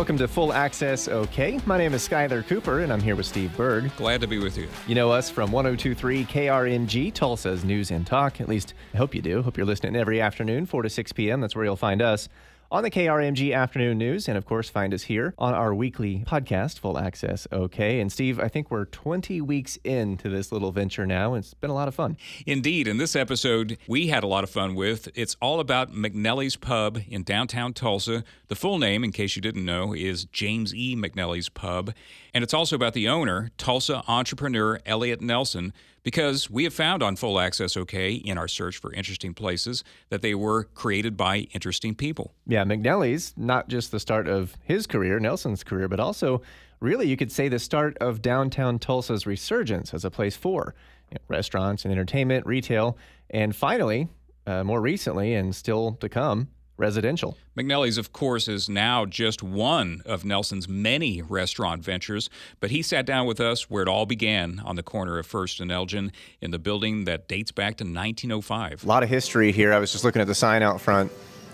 Welcome to Full Access OK. My name is Skyler Cooper, and I'm here with Steve Berg. Glad to be with you. You know us from 1023 KRMG, Tulsa's News and Talk. At least, I hope you do. Hope you're listening every afternoon, 4 to 6 p.m. That's where you'll find us on the KRMG Afternoon News. And of course, find us here on our weekly podcast, Full Access OK. And Steve, I think we're 20 weeks into this little venture now. And it's been a lot of fun. Indeed. In this episode, we had a lot of fun with. It's all about McNellie's Pub in downtown Tulsa. The full name, in case you didn't know, is James E. McNellie's Pub. And it's also about the owner, Tulsa entrepreneur Elliot Nelson, because we have found on Full Access OK in our search for interesting places that they were created by interesting people. Yeah, McNellie's not just the start of his career, Nelson's career, but also really you could say the start of downtown Tulsa's resurgence as a place for you know, restaurants and entertainment, retail, and finally, uh, more recently and still to come, residential. McNellie's, of course, is now just one of Nelson's many restaurant ventures, but he sat down with us where it all began on the corner of First and Elgin in the building that dates back to 1905. A lot of history here. I was just looking at the sign out front.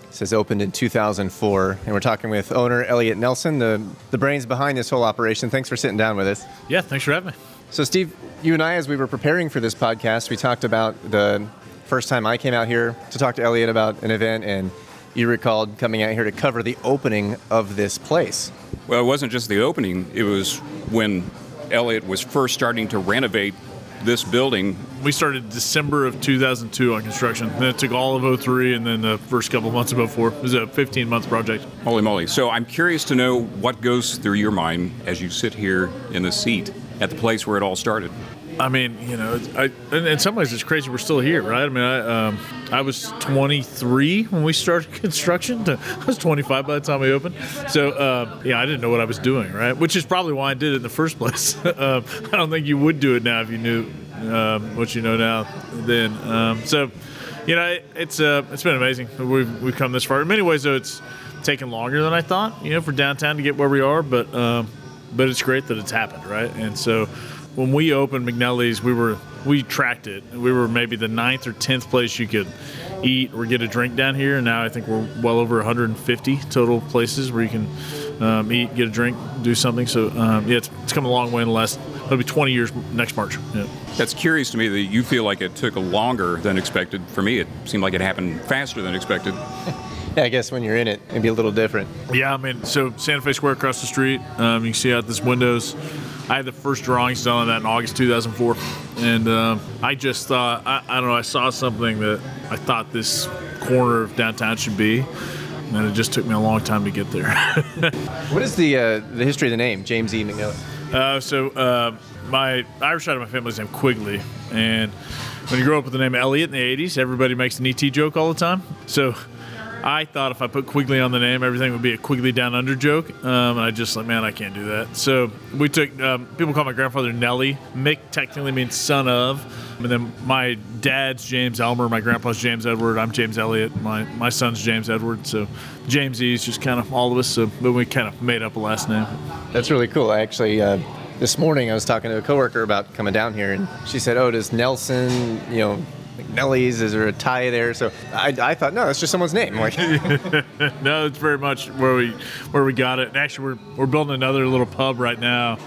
It says opened in 2004, and we're talking with owner Elliot Nelson, the, the brains behind this whole operation. Thanks for sitting down with us. Yeah, thanks for having me. So, Steve, you and I, as we were preparing for this podcast, we talked about the first time I came out here to talk to Elliot about an event, and you recalled coming out here to cover the opening of this place. Well, it wasn't just the opening, it was when Elliot was first starting to renovate this building. We started December of 2002 on construction. Then it took all of 03 and then the first couple of months of 04. It was a 15 month project. Holy moly. So I'm curious to know what goes through your mind as you sit here in the seat at the place where it all started. I mean, you know, I, in some ways it's crazy we're still here, right? I mean, I, um, I was 23 when we started construction. I was 25 by the time we opened. So, uh, yeah, I didn't know what I was doing, right? Which is probably why I did it in the first place. uh, I don't think you would do it now if you knew um, what you know now then. Um, so, you know, it, it's uh, it's been amazing. We've, we've come this far. In many ways, though, it's taken longer than I thought, you know, for downtown to get where we are. But, um, but it's great that it's happened, right? And so, when we opened McNellie's, we were we tracked it. We were maybe the ninth or tenth place you could eat or get a drink down here, and now I think we're well over 150 total places where you can um, eat, get a drink, do something. So um, yeah, it's, it's come a long way in the last. It'll be 20 years next March. Yeah. That's curious to me that you feel like it took longer than expected. For me, it seemed like it happened faster than expected. Yeah, I guess when you're in it, it'd be a little different. Yeah, I mean, so Santa Fe Square across the street, um, you can see out this windows. I had the first drawings done on that in August 2004, and um, I just thought I, I, don't know I saw something that I thought this corner of downtown should be, and it just took me a long time to get there. what is the uh, the history of the name James E. McNellie? Uh, so uh, my Irish side of my family's name Quigley, and when you grow up with the name Elliot in the 80s, everybody makes an ET joke all the time. So I thought if I put Quigley on the name, everything would be a Quigley Down Under joke. Um, and I just like, man, I can't do that. So we took, um, people call my grandfather Nelly. Mick technically means son of. And then my dad's James Elmer, my grandpa's James Edward, I'm James Elliott, my, my son's James Edward. So James is just kind of all of us. So but we kind of made up a last name. That's really cool. I actually, uh, this morning I was talking to a coworker about coming down here, and she said, "Oh, does Nelson, you know, McNellie's? Is there a tie there? So I, I thought, no, it's just someone's name. Like, no, it's very much where we where we got it. And actually, we're we're building another little pub right now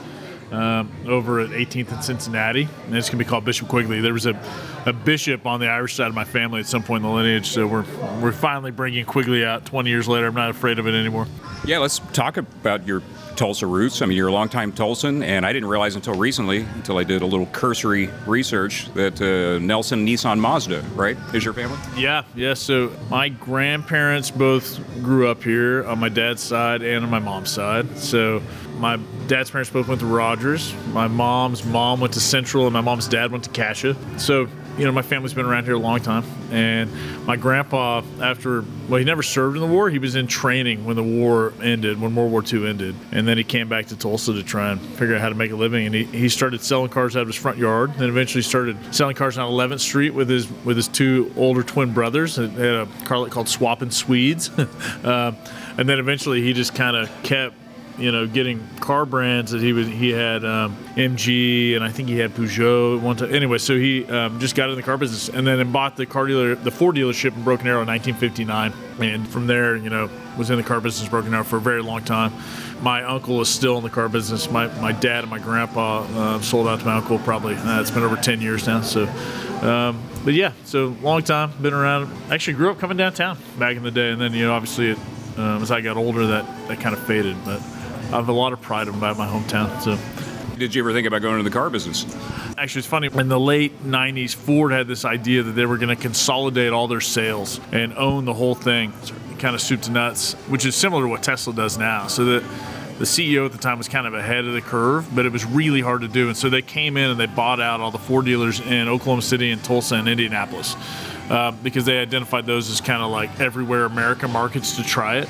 um, over at 18th and Cincinnati, and it's gonna be called Bishop Quigley. There was a, a bishop on the Irish side of my family at some point in the lineage, so we're we're finally bringing Quigley out 20 years later. I'm not afraid of it anymore. Yeah, let's talk about your Tulsa roots. I mean, you're a longtime Tulsan, and I didn't realize until recently, until I did a little cursory research, that uh, Nelson Nissan Mazda, right, is your family? Yeah, yeah. So my grandparents both grew up here on my dad's side and on my mom's side. So my dad's parents both went to Rogers. My mom's mom went to Central, and my mom's dad went to Cascia. So you know, my family's been around here a long time. And my grandpa, after, well, he never served in the war. He was in training when the war ended, when World War II ended. And then he came back to Tulsa to try and figure out how to make a living. And he, he started selling cars out of his front yard. Then eventually started selling cars on 11th Street with his with his two older twin brothers. They had a car called Swapping Swedes. uh, and then eventually he just kind of kept you know, getting car brands that he was he had um, MG and I think he had Peugeot one time. Anyway, so he um, just got in the car business and then bought the car dealer, the Ford dealership in Broken Arrow in 1959, and from there, you know, was in the car business Broken Arrow for a very long time. My uncle is still in the car business. My, my dad and my grandpa uh, sold out to my uncle probably. Uh, it's been over 10 years now. So, um, but yeah, so long time, been around. Actually grew up coming downtown back in the day. And then, you know, obviously it, um, as I got older, that, that kind of faded. But I have a lot of pride about my hometown. So, Did you ever think about going into the car business? Actually, it's funny. In the late 90s, Ford had this idea that they were going to consolidate all their sales and own the whole thing, kind of soup to nuts, which is similar to what Tesla does now. So that the CEO at the time was kind of ahead of the curve, but it was really hard to do. And so they came in and they bought out all the Ford dealers in Oklahoma City and Tulsa and Indianapolis uh, because they identified those as kind of like everywhere America markets to try it.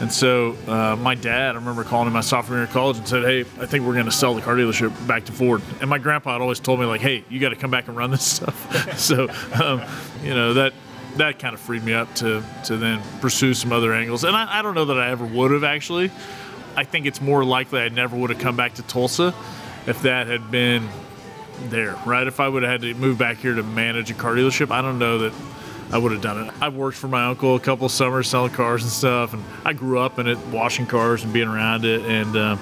And so uh, my dad, I remember calling him my sophomore year of college and said, "Hey, I think we're going to sell the car dealership back to Ford." And my grandpa had always told me like, "Hey, you got to come back and run this stuff." so, um, you know that that kind of freed me up to to then pursue some other angles. And I, I don't know that I ever would have actually. I think it's more likely I never would have come back to Tulsa if that had been there, right? If I would have had to move back here to manage a car dealership, I don't know that I would have done it. I've worked for my uncle a couple summers selling cars and stuff, and I grew up in it, washing cars and being around it, and um,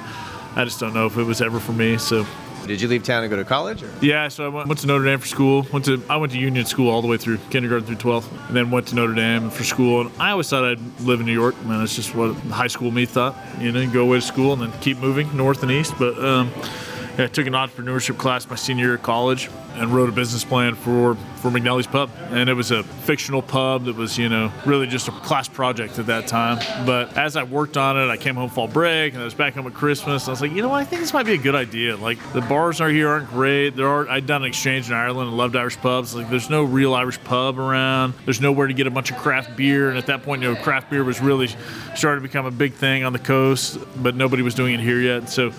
I just don't know if it was ever for me. So, Did you leave town and go to college? Or? yeah, so I went, went to Notre Dame for school. Went to I went to Union School all the way through kindergarten through 12th, and then went to Notre Dame for school. And I always thought I'd live in New York. Man, it's just what high school me thought. You know, go away to school and then keep moving north and east. But um, I took an entrepreneurship class my senior year of college and wrote a business plan for for McNellie's Pub. And it was a fictional pub that was, you know, really just a class project at that time. But as I worked on it, I came home fall break and I was back home at Christmas. And I was like, you know what? I think this might be a good idea. Like the bars are here aren't great. There are I'd done an exchange in Ireland and loved Irish pubs. Like there's no real Irish pub around. There's nowhere to get a bunch of craft beer. And at that point, you know, craft beer was really starting to become a big thing on the coast, but nobody was doing it here yet. So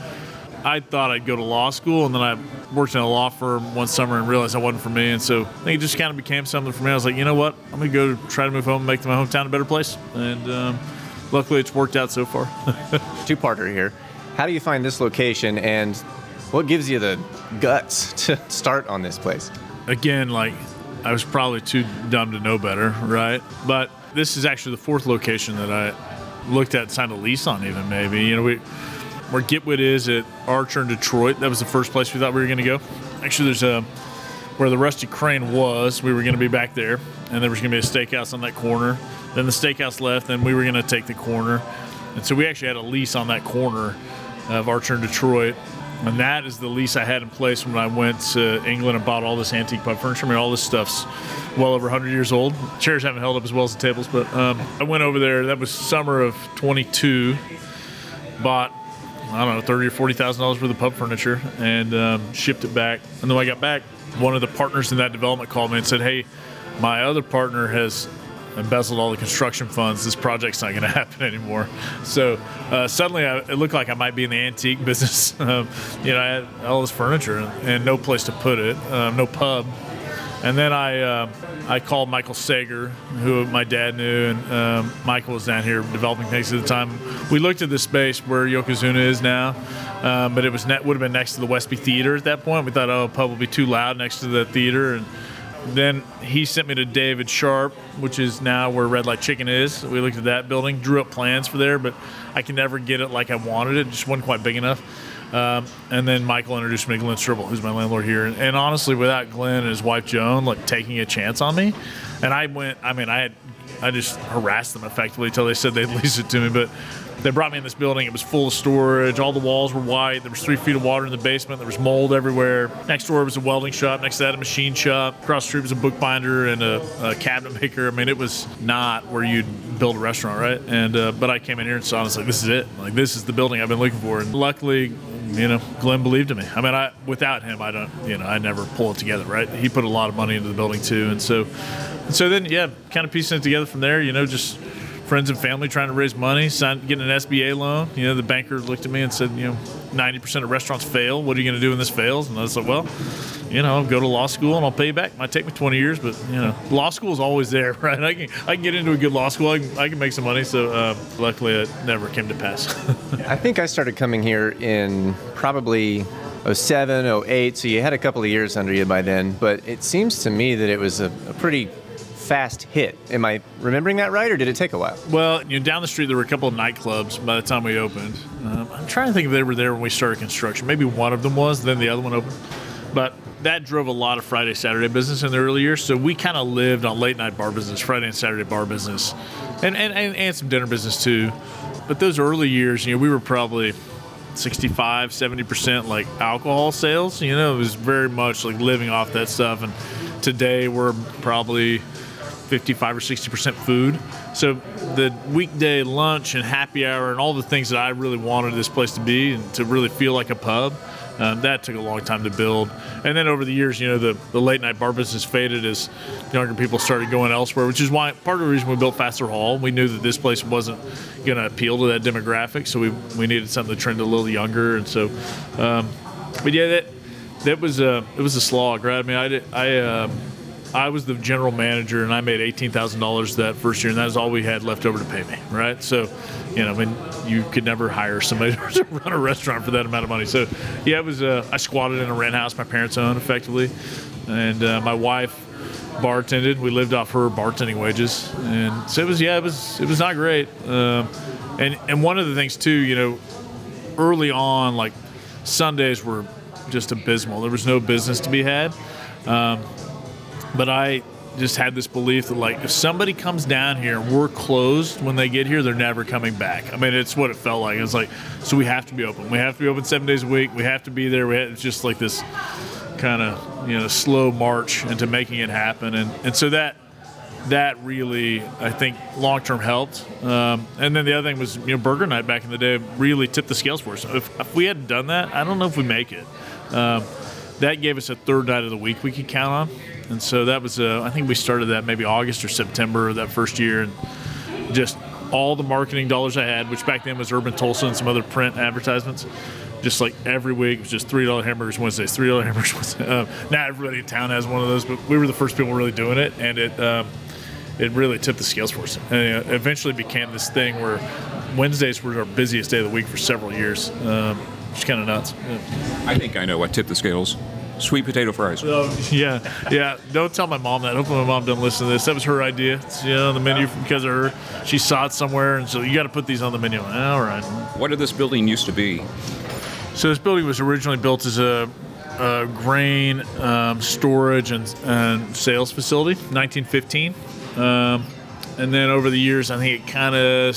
I thought I'd go to law school, and then I worked in a law firm one summer and realized that wasn't for me. And so I think it just kind of became something for me. I was like, you know what? I'm going to go try to move home and make my hometown a better place. And um, luckily, it's worked out so far. Two parter here. How do you find this location and what gives you the guts to start on this place? Again, like I was probably too dumb to know better, right? But this is actually the fourth location that I looked at, signed a lease on, even maybe. You know, we where Gitwood is at Archer and Detroit. That was the first place we thought we were going to go. Actually, there's a where the Rusty Crane was. We were going to be back there, and there was going to be a steakhouse on that corner. Then the steakhouse left, and we were going to take the corner. And so we actually had a lease on that corner of Archer and Detroit. And that is the lease I had in place when I went to England and bought all this antique pub furniture. I mean, all this stuff's well over 100 years old. Chairs haven't held up as well as the tables, but um, I went over there. That was summer of 22. Bought I don't know, thirty or forty thousand dollars worth of pub furniture, and um, shipped it back. And then when I got back, one of the partners in that development called me and said, "Hey, my other partner has embezzled all the construction funds. This project's not going to happen anymore." So uh, suddenly, I, it looked like I might be in the antique business. um, you know, I had all this furniture and, and no place to put it, um, no pub. And then I uh, I called Michael Sager, who my dad knew, and um, Michael was down here developing things at the time. We looked at the space where Yokozuna is now, um, but it was net, would have been next to the Westby Theater at that point. We thought, oh, pub will be too loud next to the theater, and then he sent me to David Sharp, which is now where Red Light Chicken is. We looked at that building, drew up plans for there, but I could never get it like I wanted it. It just wasn't quite big enough. Um, and then Michael introduced me to Glenn Stribble, who's my landlord here. And, and, honestly, without Glenn and his wife Joan, like taking a chance on me, and I went. I mean, I had, I just harassed them effectively until they said they'd lease it to me. But they brought me in this building. It was full of storage. All the walls were white. There was three feet of water in the basement. There was mold everywhere. Next door was a welding shop. Next to that, a machine shop. Across the street was a bookbinder and a, a cabinet maker. I mean, it was not where you'd build a restaurant, right? And uh, but I came in here and saw. it. I was like, this is it. Like this is the building I've been looking for. And luckily, you know, Glenn believed in me. I mean, I without him, I don't, you know, I never pull it together, right? He put a lot of money into the building too, and so, and so then, yeah, kind of piecing it together from there. You know, just friends and family trying to raise money, sign, getting an SBA loan. You know, the banker looked at me and said, you know, 90% of restaurants fail. What are you going to do when this fails? And I like, well, you know, I'll go to law school and I'll pay you back. Might take me 20 years, but you know, law school is always there, right? I can I can get into a good law school. I can, I can make some money. So uh, luckily, it never came to pass. I think I started coming here in probably 07, 08, so you had a couple of years under you by then. But it seems to me that it was a, a pretty fast hit. Am I remembering that right, or did it take a while? Well, you know, down the street there were a couple of nightclubs by the time we opened. Um, I'm trying to think if they were there when we started construction. Maybe one of them was, then the other one opened. But that drove a lot of Friday, Saturday business in the early years. So we kind of lived on late night bar business, Friday and Saturday bar business, and, and, and, and some dinner business too. But those early years, you know, we were probably 65, 70% like alcohol sales. You know, it was very much like living off that stuff. And today we're probably 55 or 60% food. So the weekday lunch and happy hour and all the things that I really wanted this place to be and to really feel like a pub. Um, that took a long time to build. And then over the years, you know, the, the late night bar business faded as younger people started going elsewhere, which is why part of the reason we built Fassler Hall. We knew that this place wasn't going to appeal to that demographic, so we, we needed something to trend a little younger. And so, um, but yeah, that that was a it was a slog, right? I mean, I did, I um, I was the general manager and I made eighteen thousand dollars that first year, and that was all we had left over to pay me, right? So, you know, I mean, you could never hire somebody to run a restaurant for that amount of money. So, yeah, it was. Uh, I squatted in a rent house my parents owned, effectively, and uh, my wife bartended. We lived off her bartending wages, and so it was. Yeah, it was. It was not great. Um, and and one of the things too, you know, early on, like Sundays were just abysmal. There was no business to be had. Um, but I just had this belief that like if somebody comes down here and we're closed when they get here, they're never coming back. I mean, it's what it felt like. It's like so we have to be open. We have to be open seven days a week. We have to be there. We have, it's just like this kind of you know slow march into making it happen, and and so that that really I think long term helped. Um, and then the other thing was you know Burger Night back in the day really tipped the scales for us. If, if we hadn't done that, I don't know if we make it. Um, that gave us a third night of the week we could count on and so that was, uh, I think we started that maybe August or September of that first year. And just all the marketing dollars I had, which back then was Urban Tulsa and some other print advertisements, just like every week it was just $3 hamburgers Wednesdays, $3 hamburgers Wednesdays. Uh, not everybody in town has one of those, but we were the first people really doing it. And it, um, it really tipped the scales for us. And it eventually became this thing where Wednesdays were our busiest day of the week for several years. Um, kind of nuts. Yeah. I think I know what tipped the scales sweet potato fries. Oh, yeah, yeah. Don't tell my mom that. Hopefully, my mom doesn't listen to this. That was her idea. It's you know, on the menu because of her. She saw it somewhere, and so you got to put these on the menu. All right. What did this building used to be? So this building was originally built as a, a grain um, storage and, and, sales facility, 1915. Um, and then over the years, I think it kind of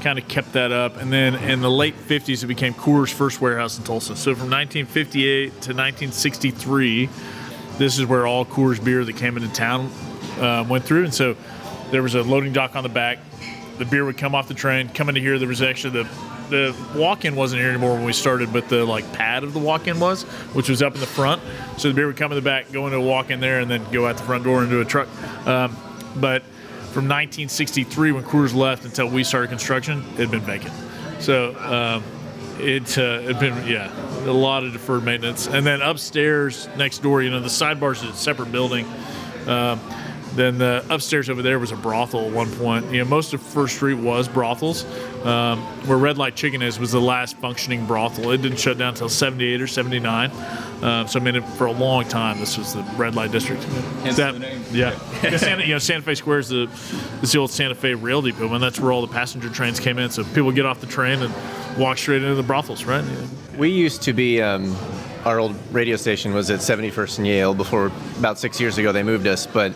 kind of kept that up. And then in the late 50s, it became Coors' first warehouse in Tulsa. So from 1958 to 1963, this is where all Coors beer that came into town uh, went through. And so there was a loading dock on the back. The beer would come off the train, come into here. There was actually the the walk-in wasn't here anymore when we started, but the like pad of the walk-in was, which was up in the front. So the beer would come in the back, go into a walk-in there, and then go out the front door into a truck. Um, but from 1963 when Coors left until we started construction, it had been vacant. So um, it uh, had been yeah a lot of deferred maintenance. And then upstairs next door, you know, the sidebars is a separate building. Um, then the upstairs over there was a brothel at one point. You know, most of First Street was brothels. Um, where Red Light Chicken is was the last functioning brothel. It didn't shut down until 78 or 79. Um, so I mean, for a long time, this was the red light district. Hence that, the name. Yeah, Santa, you know, Santa Fe Square is the it's the old Santa Fe Rail Depot, and that's where all the passenger trains came in. So people get off the train and walk straight into the brothels, right? Yeah. We used to be. Um, our old radio station was at 71st and Yale before about six years ago they moved us, but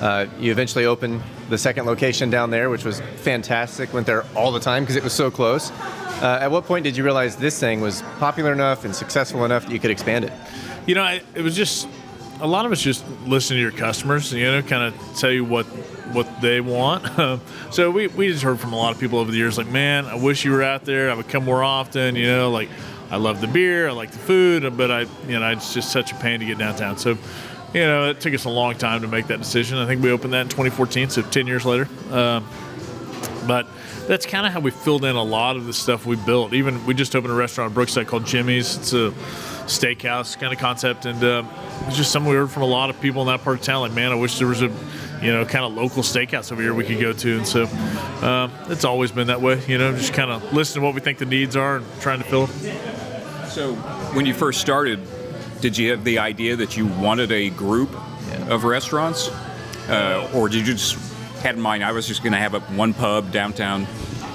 uh, you eventually opened the second location down there, which was fantastic. Went there all the time because it was so close. Uh, at what point did you realize this thing was popular enough and successful enough that you could expand it? You know, I, it was just a lot of it's just listening to your customers. You know, kind of tell you what what they want. so we we just heard from a lot of people over the years, like, man, I wish you were out there. I would come more often. You know, like I love the beer, I like the food, but I you know it's just such a pain to get downtown. So you know, it took us a long time to make that decision. I think we opened that in 2014, so 10 years later. Um, but that's kind of how we filled in a lot of the stuff we built. Even we just opened a restaurant in Brookside called Jimmy's. It's a steakhouse kind of concept, and uh, it's just something we heard from a lot of people in that part of town. Like, man, I wish there was a you know kind of local steakhouse over here we could go to. And so um, it's always been that way. You know, just kind of listen to what we think the needs are and trying to fill. So when you first started, did you have the idea that you wanted a group of restaurants, uh, or did you just had in mind I was just going to have a one pub downtown?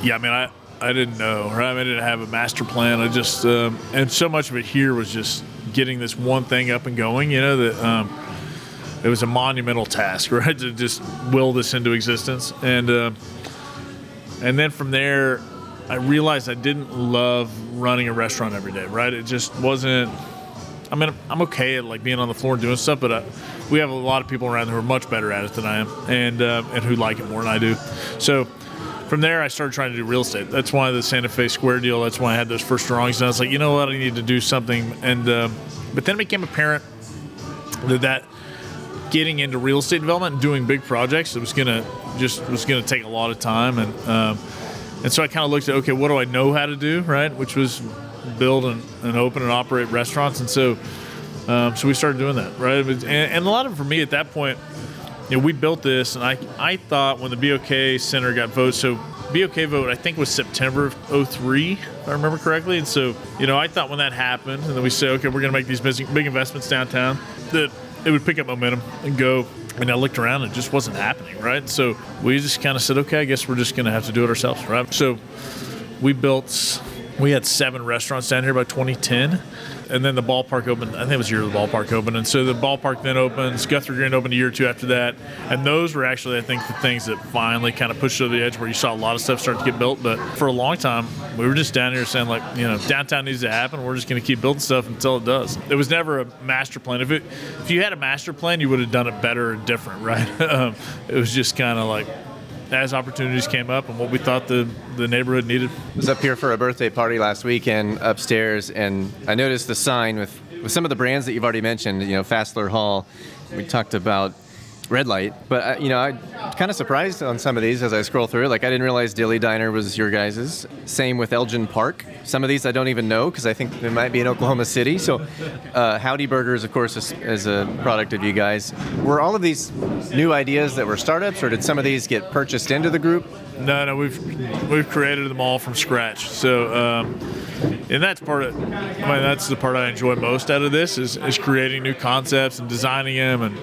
Yeah, I mean, I I didn't know, right? I, mean, I didn't have a master plan. I just um, and so much of it here was just getting this one thing up and going. You know that. Um, it was a monumental task, right, to just will this into existence, and uh, and then from there, I realized I didn't love running a restaurant every day, right? It just wasn't. I mean, I'm okay at like being on the floor and doing stuff, but I, we have a lot of people around who are much better at it than I am, and uh, and who like it more than I do. So from there, I started trying to do real estate. That's why the Santa Fe Square deal. That's why I had those first drawings, and I was like, you know what, I need to do something. And uh, but then it became apparent that that getting into real estate development and doing big projects, it was gonna just was gonna take a lot of time, and um, and so I kind of looked at okay, what do I know how to do, right? Which was build and, and open and operate restaurants, and so um, so we started doing that, right? And, and a lot of for me at that point, you know, we built this, and I I thought when the BOK Center got voted, so BOK vote I think was September of 03, if I remember correctly. And so, you know, I thought when that happened, and then we say, okay, we're going to make these big investments downtown, that it would pick up momentum and go. And I looked around and it just wasn't happening, right? So we just kind of said, okay, I guess we're just going to have to do it ourselves, right? So we built, we had seven restaurants down here by 2010 and then the ballpark opened. I think it was the year the ballpark opened, and so the ballpark then opens. Guthrie Green opened a year or two after that, and those were actually, I think, the things that finally kind of pushed over the edge where you saw a lot of stuff start to get built. But for a long time, we were just down here saying like, you know, downtown needs to happen. We're just going to keep building stuff until it does. It was never a master plan. If it, if you had a master plan, you would have done it better and different, right? um, it was just kind of like as opportunities came up and what we thought the, the neighborhood needed. I was up here for a birthday party last weekend upstairs, and I noticed the sign with, with some of the brands that you've already mentioned, you know, Fassler Hall. We talked about red light. But uh, you know, I'm kind of surprised on some of these as I scroll through. Like I didn't realize Dilly Diner was your guys's. Same with Elgin Park. Some of these I don't even know because I think they might be in Oklahoma City. So, uh, Howdy Burgers, of course, is, is, a product of you guys. Were all of these new ideas that were startups, or did some of these get purchased into the group? No, no, we've we've created them all from scratch. So. Um, and that's part of, I mean, that's the part I enjoy most out of this is, is creating new concepts and designing them and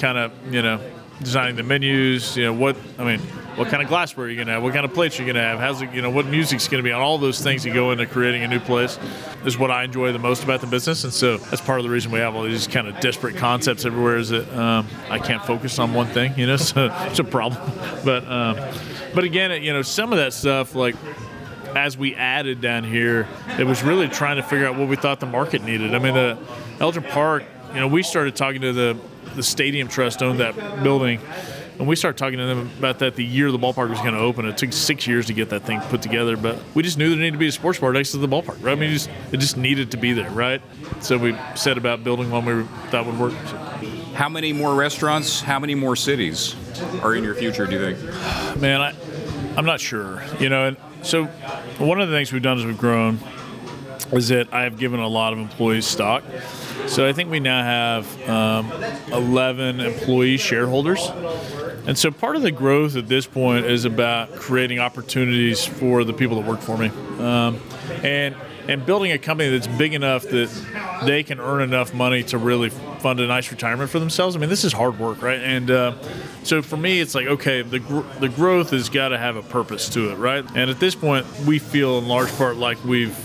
kind of you know designing the menus. You know what I mean. What kind of glassware are you gonna have? What kind of plates are you gonna have? How's it? You know what music's gonna be on? All those things that go into creating a new place is what I enjoy the most about the business, and so that's part of the reason we have all these kind of disparate concepts everywhere. Is that um, I can't focus on one thing, you know, so it's a problem. But um, but again, you know, some of that stuff like as we added down here, it was really trying to figure out what we thought the market needed. I mean, the Elgin Park, you know, we started talking to the the Stadium Trust owned that building. And we started talking to them about that the year the ballpark was going to open. It took six years to get that thing put together, but we just knew there needed to be a sports bar next to the ballpark. Right? I mean, it just, it just needed to be there, right? So we set about building one we thought would work. How many more restaurants? How many more cities are in your future? Do you think? Man, I, I'm not sure. You know, and so one of the things we've done as we've grown is that I have given a lot of employees stock. So I think we now have um, 11 employee shareholders. And so part of the growth at this point is about creating opportunities for the people that work for me. Um, and and building a company that's big enough that they can earn enough money to really fund a nice retirement for themselves. I mean, this is hard work, right? And uh, so for me, it's like okay, the gr- the growth has got to have a purpose to it, right? And at this point, we feel in large part like we've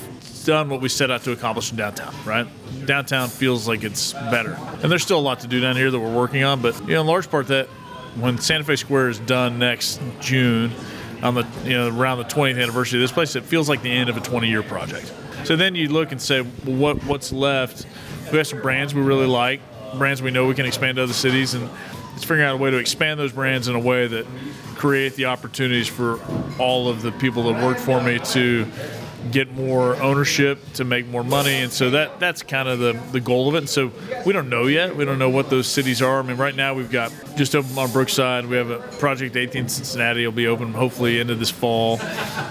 done what we set out to accomplish in downtown, right? Downtown feels like it's better. And there's still a lot to do down here that we're working on, but you know, in large part that when Santa Fe Square is done next June, on the you know around the 20th anniversary of this place, it feels like the end of a 20-year project. So then you look and say, well, what what's left? We have some brands we really like, brands we know we can expand to other cities, and it's figuring out a way to expand those brands in a way that create the opportunities for all of the people that work for me to get more ownership to make more money, and so that that's kind of the the goal of it. And so we don't know yet. We don't know what those cities are. I mean, right now we've got just open on Brookside. We have a Project 18 in Cincinnati. It'll be open hopefully into this fall.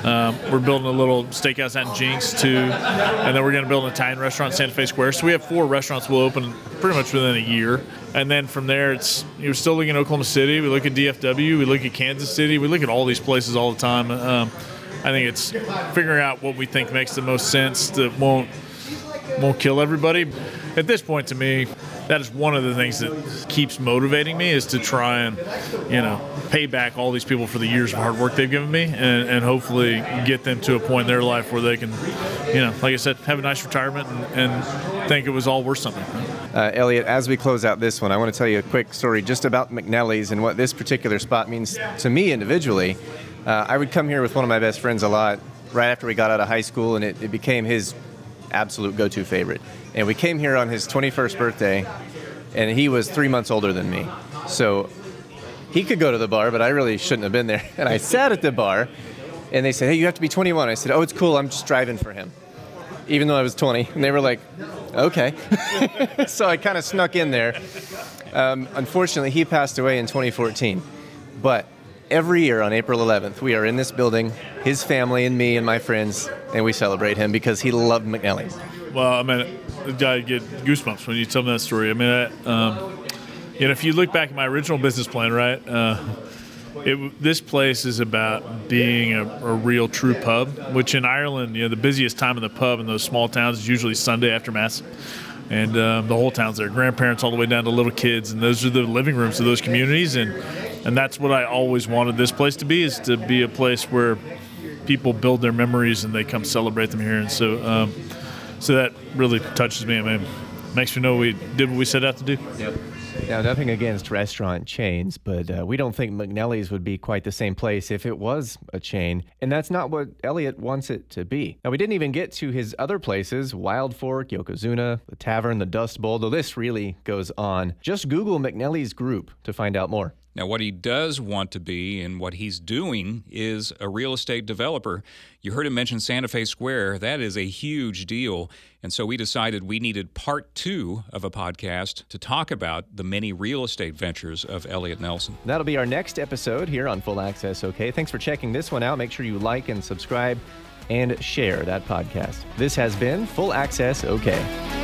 Um, we're building a little steakhouse in Jenks too, and then we're going to build an Italian restaurant in Santa Fe Square. So we have four restaurants we'll open pretty much within a year. And then from there, it's you're still looking at Oklahoma City. We look at DFW. We look at Kansas City. We look at all these places all the time. Um, I think it's figuring out what we think makes the most sense that won't won't kill everybody. At this point, to me, that is one of the things that keeps motivating me is to try and you know pay back all these people for the years of hard work they've given me and, and hopefully get them to a point in their life where they can you know like i said have a nice retirement and, and think it was all worth something uh, Elliot, as we close out this one, I want to tell you a quick story just about McNellie's and what this particular spot means to me individually. Uh, I would come here with one of my best friends a lot right after we got out of high school, and it, it became his absolute go to favorite. And we came here on his 21st birthday, and he was three months older than me. So he could go to the bar, but I really shouldn't have been there. And I sat at the bar, and they said, Hey, you have to be 21. I said, Oh, it's cool. I'm just driving for him, even though I was 20. And they were like, Okay. so I kind of snuck in there. Um, unfortunately, he passed away in 2014. But every year on April 11th, we are in this building, his family and me and my friends, and we celebrate him because he loved McNellie's. Well, I mean, I get goosebumps when you tell me that story. I mean, I, um, you know, if you look back at my original business plan, right? Uh, it, this place is about being a, a, real true pub, which in Ireland, you know, the busiest time in the pub in those small towns is usually Sunday after Mass. And um, the whole town's there, grandparents all the way down to little kids, and those are the living rooms of those communities. And and that's what I always wanted this place to be is to be a place where people build their memories and they come celebrate them here. And so, um, so that really touches me. I mean, makes me know we did what we set out to do. Yep. Now, nothing against restaurant chains, but uh, we don't think McNellie's would be quite the same place if it was a chain, and that's not what Elliot wants it to be. Now, we didn't even get to his other places Wild Fork, Yokozuna, the Tavern, the Dust Bowl. The list really goes on. Just Google McNellie's Group to find out more. Now, what he does want to be and what he's doing is a real estate developer. You heard him mention Santa Fe Square. That is a huge deal. And so we decided we needed part two of a podcast to talk about the many real estate ventures of Elliot Nelson. That'll be our next episode here on Full Access OK. Thanks for checking this one out. Make sure you like and subscribe and share that podcast. This has been Full Access OK.